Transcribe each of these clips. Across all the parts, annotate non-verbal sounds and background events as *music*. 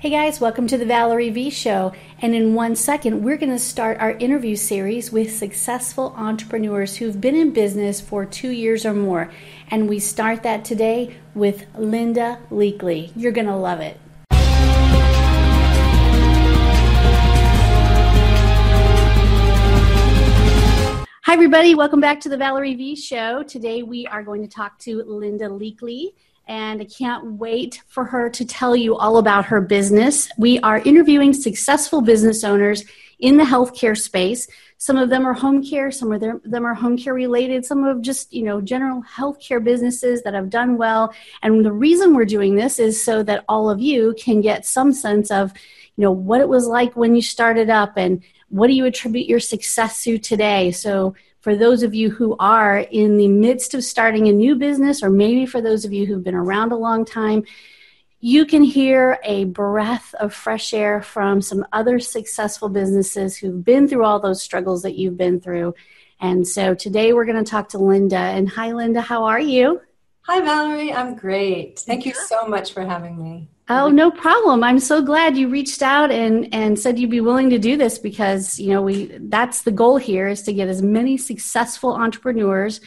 Hey guys, welcome to the Valerie V Show. And in one second, we're going to start our interview series with successful entrepreneurs who've been in business for two years or more. And we start that today with Linda Leekley. You're going to love it. Hi, everybody. Welcome back to the Valerie V Show. Today we are going to talk to Linda Leekley and I can't wait for her to tell you all about her business. We are interviewing successful business owners in the healthcare space. Some of them are home care, some of them are home care related, some of just, you know, general healthcare businesses that have done well. And the reason we're doing this is so that all of you can get some sense of, you know, what it was like when you started up and what do you attribute your success to today. So for those of you who are in the midst of starting a new business, or maybe for those of you who've been around a long time, you can hear a breath of fresh air from some other successful businesses who've been through all those struggles that you've been through. And so today we're going to talk to Linda. And hi, Linda, how are you? Hi, Valerie. I'm great. Thank you so much for having me. Oh, no problem. I'm so glad you reached out and, and said you'd be willing to do this because, you know, we that's the goal here is to get as many successful entrepreneurs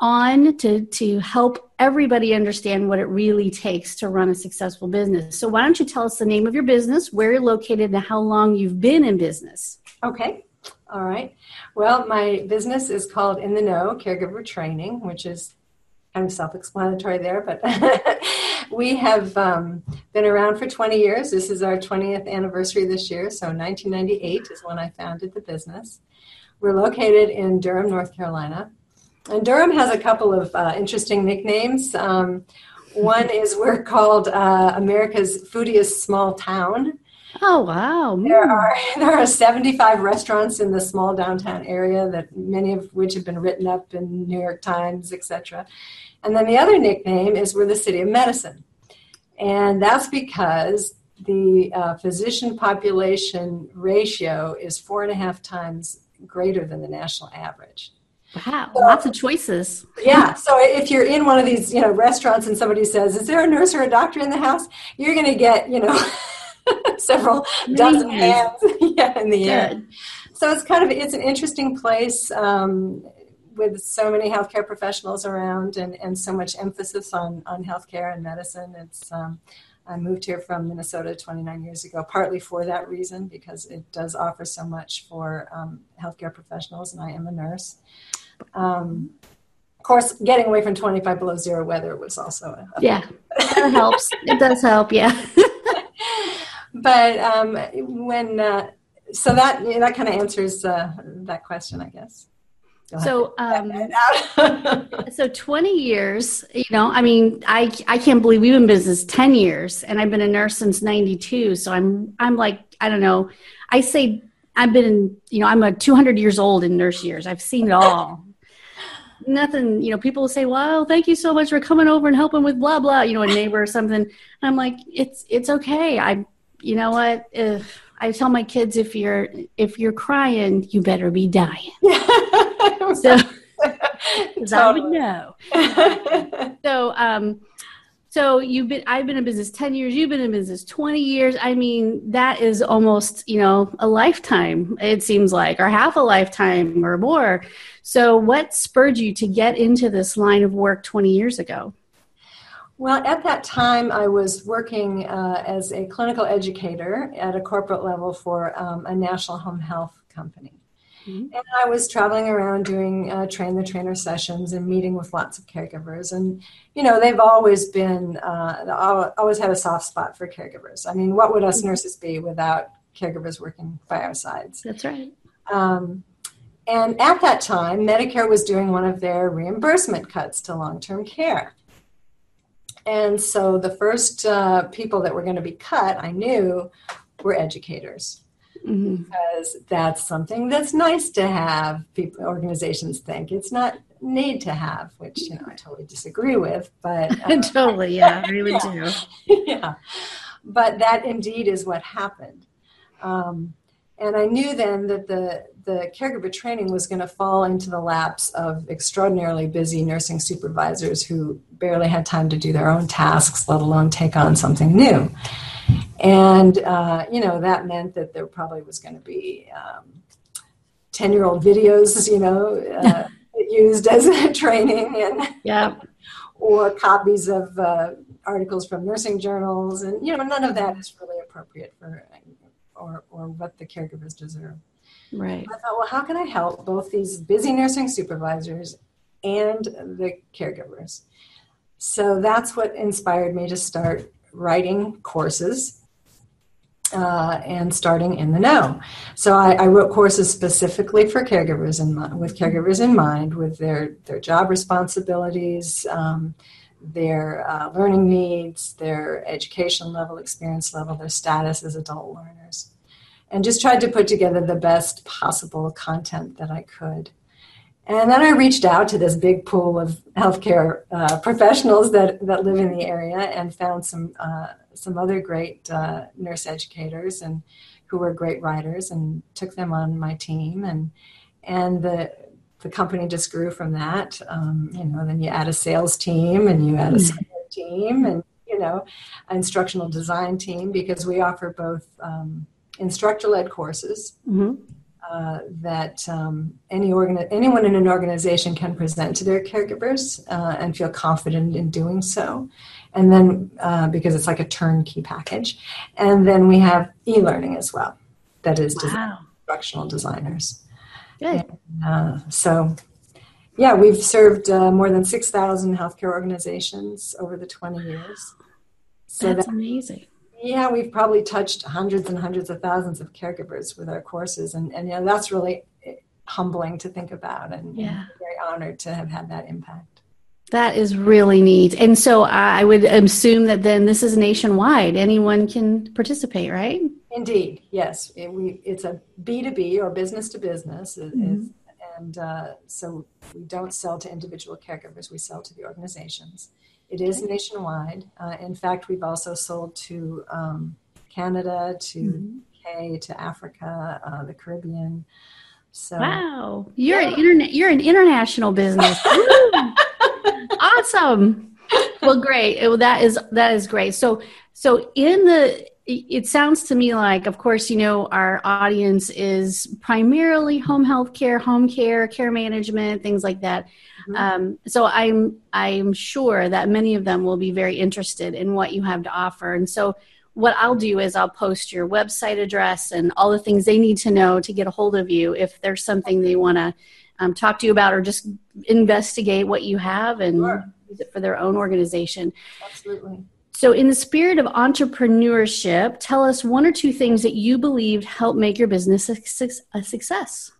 on to, to help everybody understand what it really takes to run a successful business. So why don't you tell us the name of your business, where you're located, and how long you've been in business? Okay. All right. Well, my business is called In the Know Caregiver Training, which is kind of self-explanatory there, but *laughs* we have um, been around for 20 years. This is our 20th anniversary this year, so 1998 is when I founded the business. We're located in Durham, North Carolina, and Durham has a couple of uh, interesting nicknames. Um, one is we're called uh, America's foodiest small town. Oh wow! There are *laughs* there are 75 restaurants in the small downtown area that many of which have been written up in New York Times, etc. And then the other nickname is we're the city of medicine, and that's because the uh, physician population ratio is four and a half times greater than the national average. Wow, so, lots of choices. yeah. So if you're in one of these, you know, restaurants and somebody says, "Is there a nurse or a doctor in the house?" You're going to get, you know. *laughs* several dozen hands yeah, *laughs* in the Good. air. So it's kind of it's an interesting place um, with so many healthcare professionals around and, and so much emphasis on on healthcare and medicine. It's um, I moved here from Minnesota 29 years ago, partly for that reason, because it does offer so much for um, healthcare professionals, and I am a nurse. Um, of course, getting away from 25 below zero weather was also a, a yeah, *laughs* that helps. It does help, yeah. *laughs* but um, when uh, so that that kind of answers uh, that question, I guess. So, um, *laughs* so 20 years, you know, I mean, I, I can't believe we've been in business 10 years and I've been a nurse since 92. So I'm, I'm like, I don't know. I say I've been in, you know, I'm a 200 years old in nurse years. I've seen it all. *laughs* Nothing, you know, people will say, well, thank you so much for coming over and helping with blah, blah, you know, a neighbor or something. And I'm like, it's, it's okay. I, you know what? If I tell my kids, if you're if you're crying, you better be dying. *laughs* *laughs* so, because I would know. *laughs* so, um, so you've been I've been in business ten years. You've been in business twenty years. I mean, that is almost you know a lifetime. It seems like, or half a lifetime or more. So, what spurred you to get into this line of work twenty years ago? Well, at that time, I was working uh, as a clinical educator at a corporate level for um, a national home health company. Mm-hmm. And I was traveling around doing uh, train the trainer sessions and meeting with lots of caregivers. And, you know, they've always been, uh, always had a soft spot for caregivers. I mean, what would us mm-hmm. nurses be without caregivers working by our sides? That's right. Um, and at that time, Medicare was doing one of their reimbursement cuts to long term care. And so the first uh, people that were going to be cut, I knew, were educators. Mm-hmm. Because that's something that's nice to have. People, organizations think it's not need to have, which you know I totally disagree with. But *laughs* uh, totally, yeah, I really *laughs* yeah. do. *laughs* yeah, but that indeed is what happened. Um, and I knew then that the the caregiver training was going to fall into the laps of extraordinarily busy nursing supervisors who barely had time to do their own tasks, let alone take on something new. And, uh, you know, that meant that there probably was going to be 10 um, year old videos, you know, uh, *laughs* used as training and yeah. or copies of uh, articles from nursing journals. And, you know, none of that is really appropriate for or, or what the caregivers deserve. Right. I thought, well, how can I help both these busy nursing supervisors and the caregivers? So that's what inspired me to start writing courses uh, and starting in the know. So I, I, wrote courses specifically for caregivers in with caregivers in mind, with their their job responsibilities, um, their uh, learning needs, their education level, experience level, their status as adult learners, and just tried to put together the best possible content that I could. And then I reached out to this big pool of healthcare uh, professionals that, that live in the area and found some uh, some other great uh, nurse educators and who were great writers and took them on my team and and the the company just grew from that. Um, you know, then you add a sales team and you add a mm-hmm. team and you know, an instructional design team because we offer both um, instructor led courses. Mm-hmm uh, that um, any organ- anyone in an organization can present to their caregivers uh, and feel confident in doing so. And then, uh, because it's like a turnkey package. And then we have e learning as well, that is wow. instructional designers. Good. And, uh, so, yeah, we've served uh, more than 6,000 healthcare organizations over the 20 years. So That's that, amazing yeah, we've probably touched hundreds and hundreds of thousands of caregivers with our courses, and and you know that's really humbling to think about, and, yeah. and very honored to have had that impact. That is really neat. And so I would assume that then this is nationwide. Anyone can participate, right? Indeed, yes. It, we, it's a B2B or business to business. Mm-hmm. and uh, so we don't sell to individual caregivers, we sell to the organizations. It is nationwide. Uh, in fact, we've also sold to um, Canada, to mm-hmm. UK, to Africa, uh, the Caribbean. So wow, you're yeah. an internet. You're an international business. *laughs* awesome. Well, great. It, that is that is great. So so in the it sounds to me like, of course, you know, our audience is primarily home health care, home care, care management, things like that. Mm-hmm. Um, so I'm I'm sure that many of them will be very interested in what you have to offer. And so what I'll do is I'll post your website address and all the things they need to know to get a hold of you if there's something they want to um, talk to you about or just investigate what you have and sure. use it for their own organization. Absolutely. So, in the spirit of entrepreneurship, tell us one or two things that you believe help make your business a success.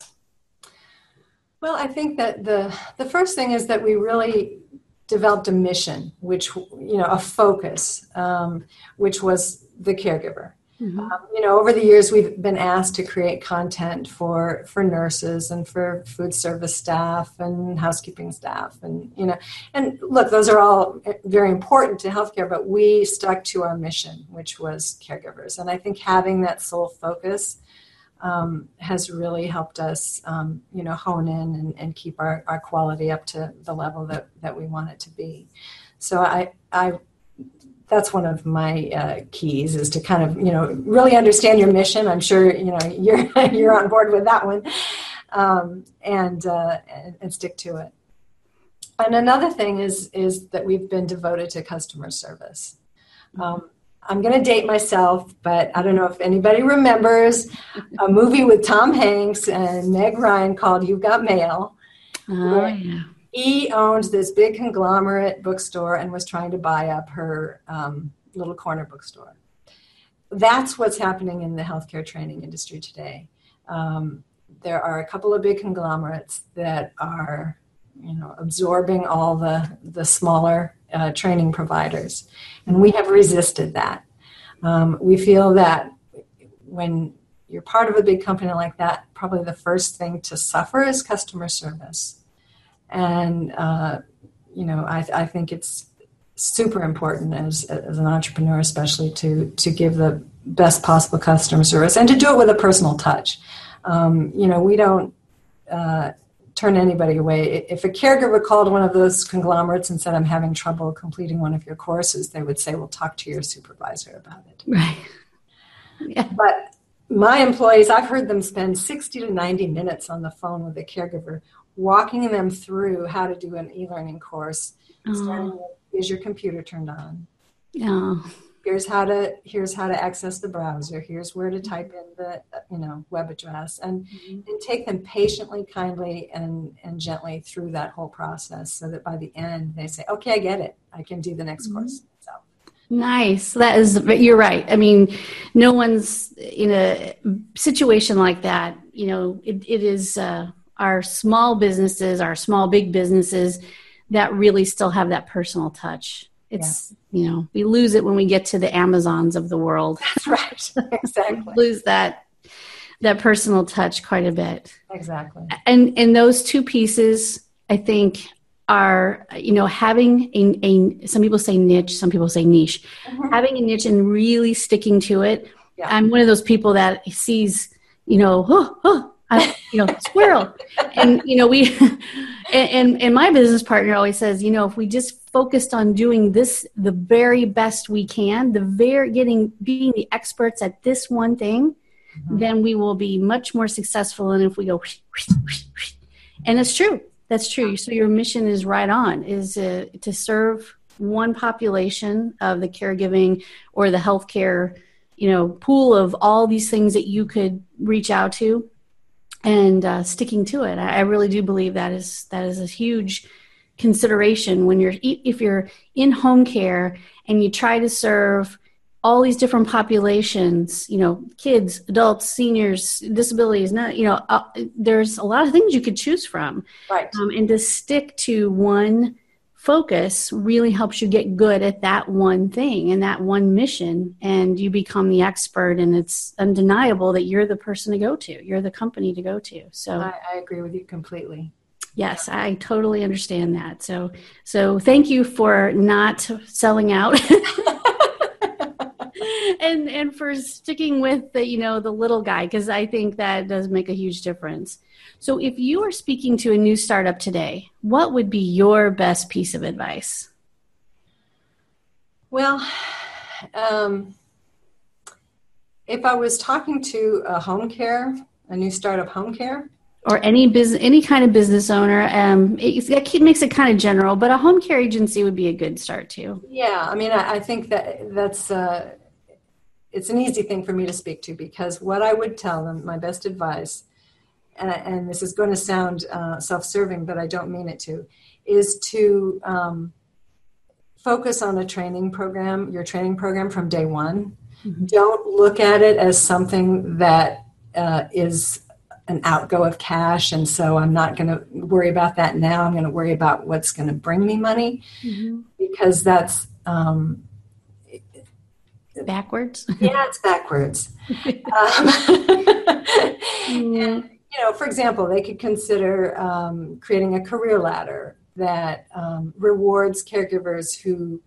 Well, I think that the the first thing is that we really developed a mission, which you know, a focus, um, which was the caregiver. Mm-hmm. Um, you know, over the years, we've been asked to create content for for nurses and for food service staff and housekeeping staff, and you know, and look, those are all very important to healthcare. But we stuck to our mission, which was caregivers, and I think having that sole focus um, has really helped us, um, you know, hone in and, and keep our, our quality up to the level that, that we want it to be. So I, I, that's one of my uh, keys is to kind of, you know, really understand your mission. I'm sure, you know, *laughs* you're, you're on board with that one um, and, uh, and, stick to it. And another thing is, is that we've been devoted to customer service. Um, I'm going to date myself, but I don't know if anybody remembers a movie with Tom Hanks and Meg Ryan called You've Got Mail. Oh, yeah. He owned this big conglomerate bookstore and was trying to buy up her um, little corner bookstore. That's what's happening in the healthcare training industry today. Um, there are a couple of big conglomerates that are, you know, absorbing all the the smaller uh, training providers. And we have resisted that. Um, we feel that when you're part of a big company like that, probably the first thing to suffer is customer service. And, uh, you know, I, I think it's super important as, as an entrepreneur, especially to, to give the best possible customer service and to do it with a personal touch. Um, you know, we don't, uh, turn anybody away. If a caregiver called one of those conglomerates and said, I'm having trouble completing one of your courses, they would say, Well, talk to your supervisor about it. Right. *laughs* Yeah. But my employees, I've heard them spend 60 to 90 minutes on the phone with a caregiver, walking them through how to do an e learning course. Starting with, is your computer turned on? Yeah here's how to here's how to access the browser here's where to type in the you know web address and, mm-hmm. and take them patiently kindly and and gently through that whole process so that by the end they say okay i get it i can do the next mm-hmm. course so nice that is you're right i mean no one's in a situation like that you know it, it is uh, our small businesses our small big businesses that really still have that personal touch. It's yeah. you know we lose it when we get to the amazons of the world. *laughs* That's right. *laughs* Exactly. lose that that personal touch quite a bit. Exactly. And and those two pieces i think are you know having a, a some people say niche some people say niche. Mm-hmm. having a niche and really sticking to it. Yeah. i'm one of those people that sees you know oh, oh I, you know squirrel and you know we *laughs* and, and, my business partner always says you know if we just focused on doing this the very best we can, the very getting being the experts at this one thing, mm-hmm. then we will be much more successful than if we go and it's true. That's true. So your mission is right on is uh, to serve one population of the caregiving or the healthcare, you know, pool of all these things that you could reach out to and uh, sticking to it. I, I really do believe that is that is a huge consideration when you're if you're in home care and you try to serve all these different populations you know kids adults seniors disabilities not you know uh, there's a lot of things you could choose from right um, and to stick to one focus really helps you get good at that one thing and that one mission and you become the expert and it's undeniable that you're the person to go to you're the company to go to so i, I agree with you completely Yes, I totally understand that. So, so thank you for not selling out. *laughs* and and for sticking with the you know the little guy because I think that does make a huge difference. So if you are speaking to a new startup today, what would be your best piece of advice? Well, um, if I was talking to a home care, a new startup home care, or any business, any kind of business owner. Um, it, it, makes it kind of general, but a home care agency would be a good start too. Yeah, I mean, I, I think that that's uh, it's an easy thing for me to speak to because what I would tell them, my best advice, and, and this is going to sound uh, self-serving, but I don't mean it to, is to um, focus on a training program, your training program from day one. Mm-hmm. Don't look at it as something that uh, is an outgo of cash and so i'm not going to worry about that now i'm going to worry about what's going to bring me money mm-hmm. because that's um, backwards? *laughs* Yeah it's backwards. *laughs* Um, *laughs* and, you know for example they could consider um, creating a career ladder that um, rewards caregivers who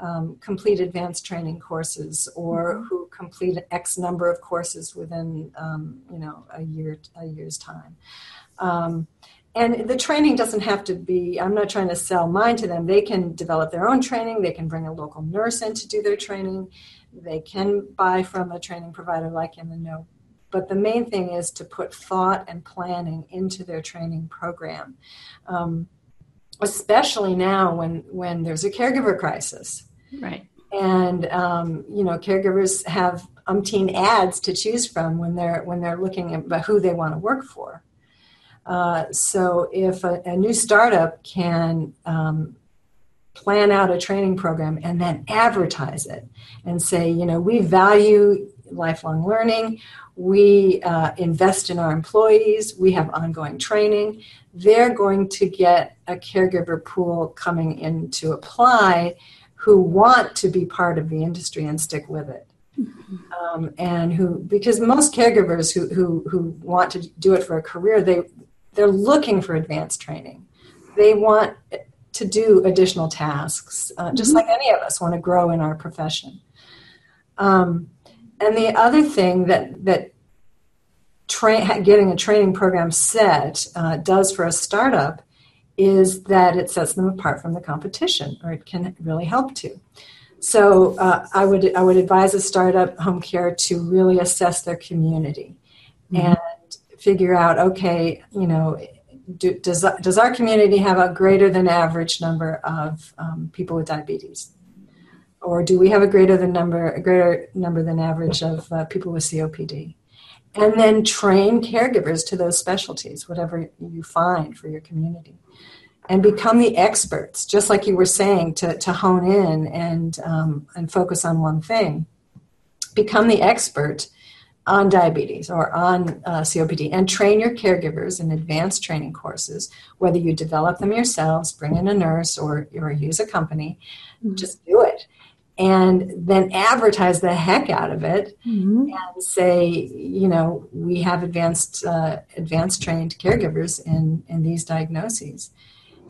um, complete advanced training courses or mm-hmm. who complete X number of courses within um, you know a year a year's time. Um, and the training doesn't have to be i'm not trying to sell mine to them. They can develop their own training. They can bring a local nurse in to do their training they can buy from a training provider like in the know but the main thing is to put thought and planning into their training program um, especially now when when there's a caregiver crisis Right. And um, you know, caregivers have umpteen ads to choose from when they're when they're looking at who they want to work for. Uh, so if a, a, new startup can um, plan out a training program and then advertise it and say, you know, we value lifelong learning, we uh, invest in our employees, we have ongoing training, they're going to get a caregiver pool coming in to apply who want to be part of the industry and stick with it. Um, and who, because most caregivers who, who, who want to do it for a career, they, they're looking for advanced training. They want to do additional tasks, uh, just mm-hmm. like any of us want to grow in our profession. Um, and the other thing that, that tra- getting a training program set uh, does for a startup is that it sets them apart from the competition, or it can really help to. So uh, I would I would advise a startup home care to really assess their community mm-hmm. and figure out okay, you know, do, does does our community have a greater than average number of um, people with diabetes, or do we have a greater than number a greater number than average of uh, people with COPD? And then train caregivers to those specialties, whatever you find for your community and become the experts, just like you were saying, to, to hone in and, um, and focus on one thing. Become the expert on diabetes or on uh, COPD and train your caregivers in advanced training courses, whether you develop them yourselves, bring in a nurse, or, or use a company, mm-hmm. just do it. And then advertise the heck out of it mm-hmm. and say, you know, we have advanced uh, advanced trained caregivers in, in these diagnoses.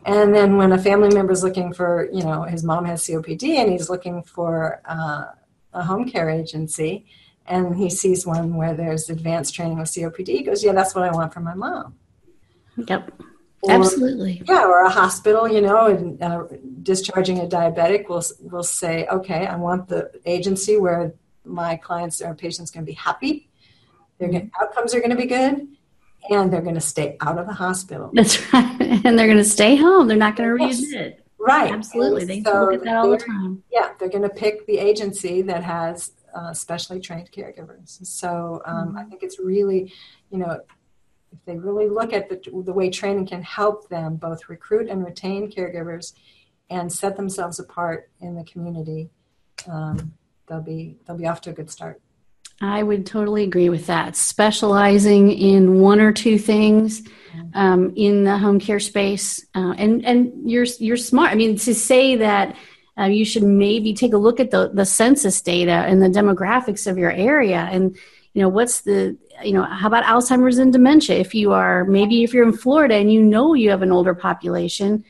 And then when a family member is looking for, you know, his mom has COPD and he's looking for uh, a home care agency and he sees one where there's advanced training with COPD, he goes, yeah, that's what I want for my mom. Yep. Or, Absolutely. Yeah, or a hospital, you know, and uh, discharging a diabetic will will say, okay, I want the agency where my clients or patients going to be happy. Their mm-hmm. outcomes are going to be good, and they're going to stay out of the hospital. That's right. *laughs* And they're going to stay home. They're not going to yes. readmit. Right. Absolutely. And they so look at that all the time. Yeah, they're going to pick the agency that has uh, specially trained caregivers. So um, mm-hmm. I think it's really, you know, if they really look at the, the way training can help them both recruit and retain caregivers and set themselves apart in the community, um, they'll be they'll be off to a good start. I would totally agree with that. Specializing in one or two things um, in the home care space, uh, and and you're you're smart. I mean, to say that uh, you should maybe take a look at the the census data and the demographics of your area, and you know what's the you know how about Alzheimer's and dementia? If you are maybe if you're in Florida and you know you have an older population,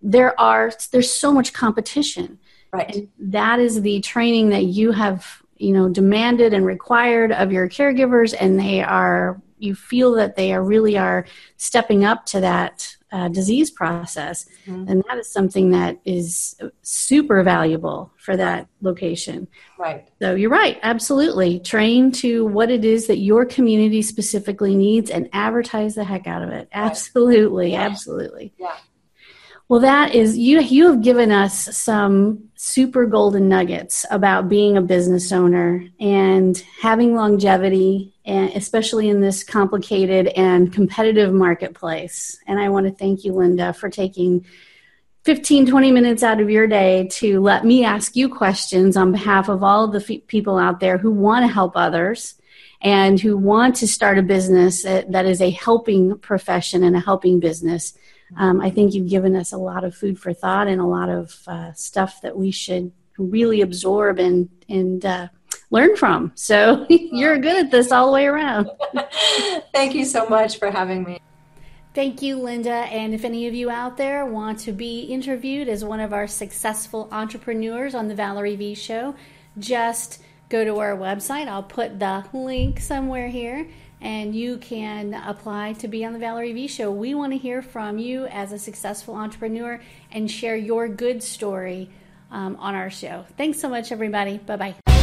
there are there's so much competition. Right. And that is the training that you have you know demanded and required of your caregivers and they are you feel that they are really are stepping up to that uh, disease process. Mm-hmm. and that is something that is super valuable for that location. Right. So you're right absolutely. Train to what it is that your community specifically needs and advertise the heck out of it. Absolutely yeah. absolutely. Yeah. Well, that is you. You have given us some super golden nuggets about being a business owner and having longevity, and especially in this complicated and competitive marketplace. And I want to thank you, Linda, for taking 15, 20 minutes out of your day to let me ask you questions on behalf of all of the f- people out there who want to help others and who want to start a business that, is a helping profession and a helping business um, I think you've given us a lot of food for thought and a lot of uh, stuff that we should really absorb and and uh, learn from. So *laughs* you're good at this all the way around. *laughs* Thank you so much for having me. Thank you, Linda. And if any of you out there want to be interviewed as one of our successful entrepreneurs on the Valerie V Show, just go to our website. I'll put the link somewhere here and you can apply to be on the Valerie V Show. We want to hear from you as a successful entrepreneur and share your good story um, on our show. Thanks so much, everybody. Bye bye.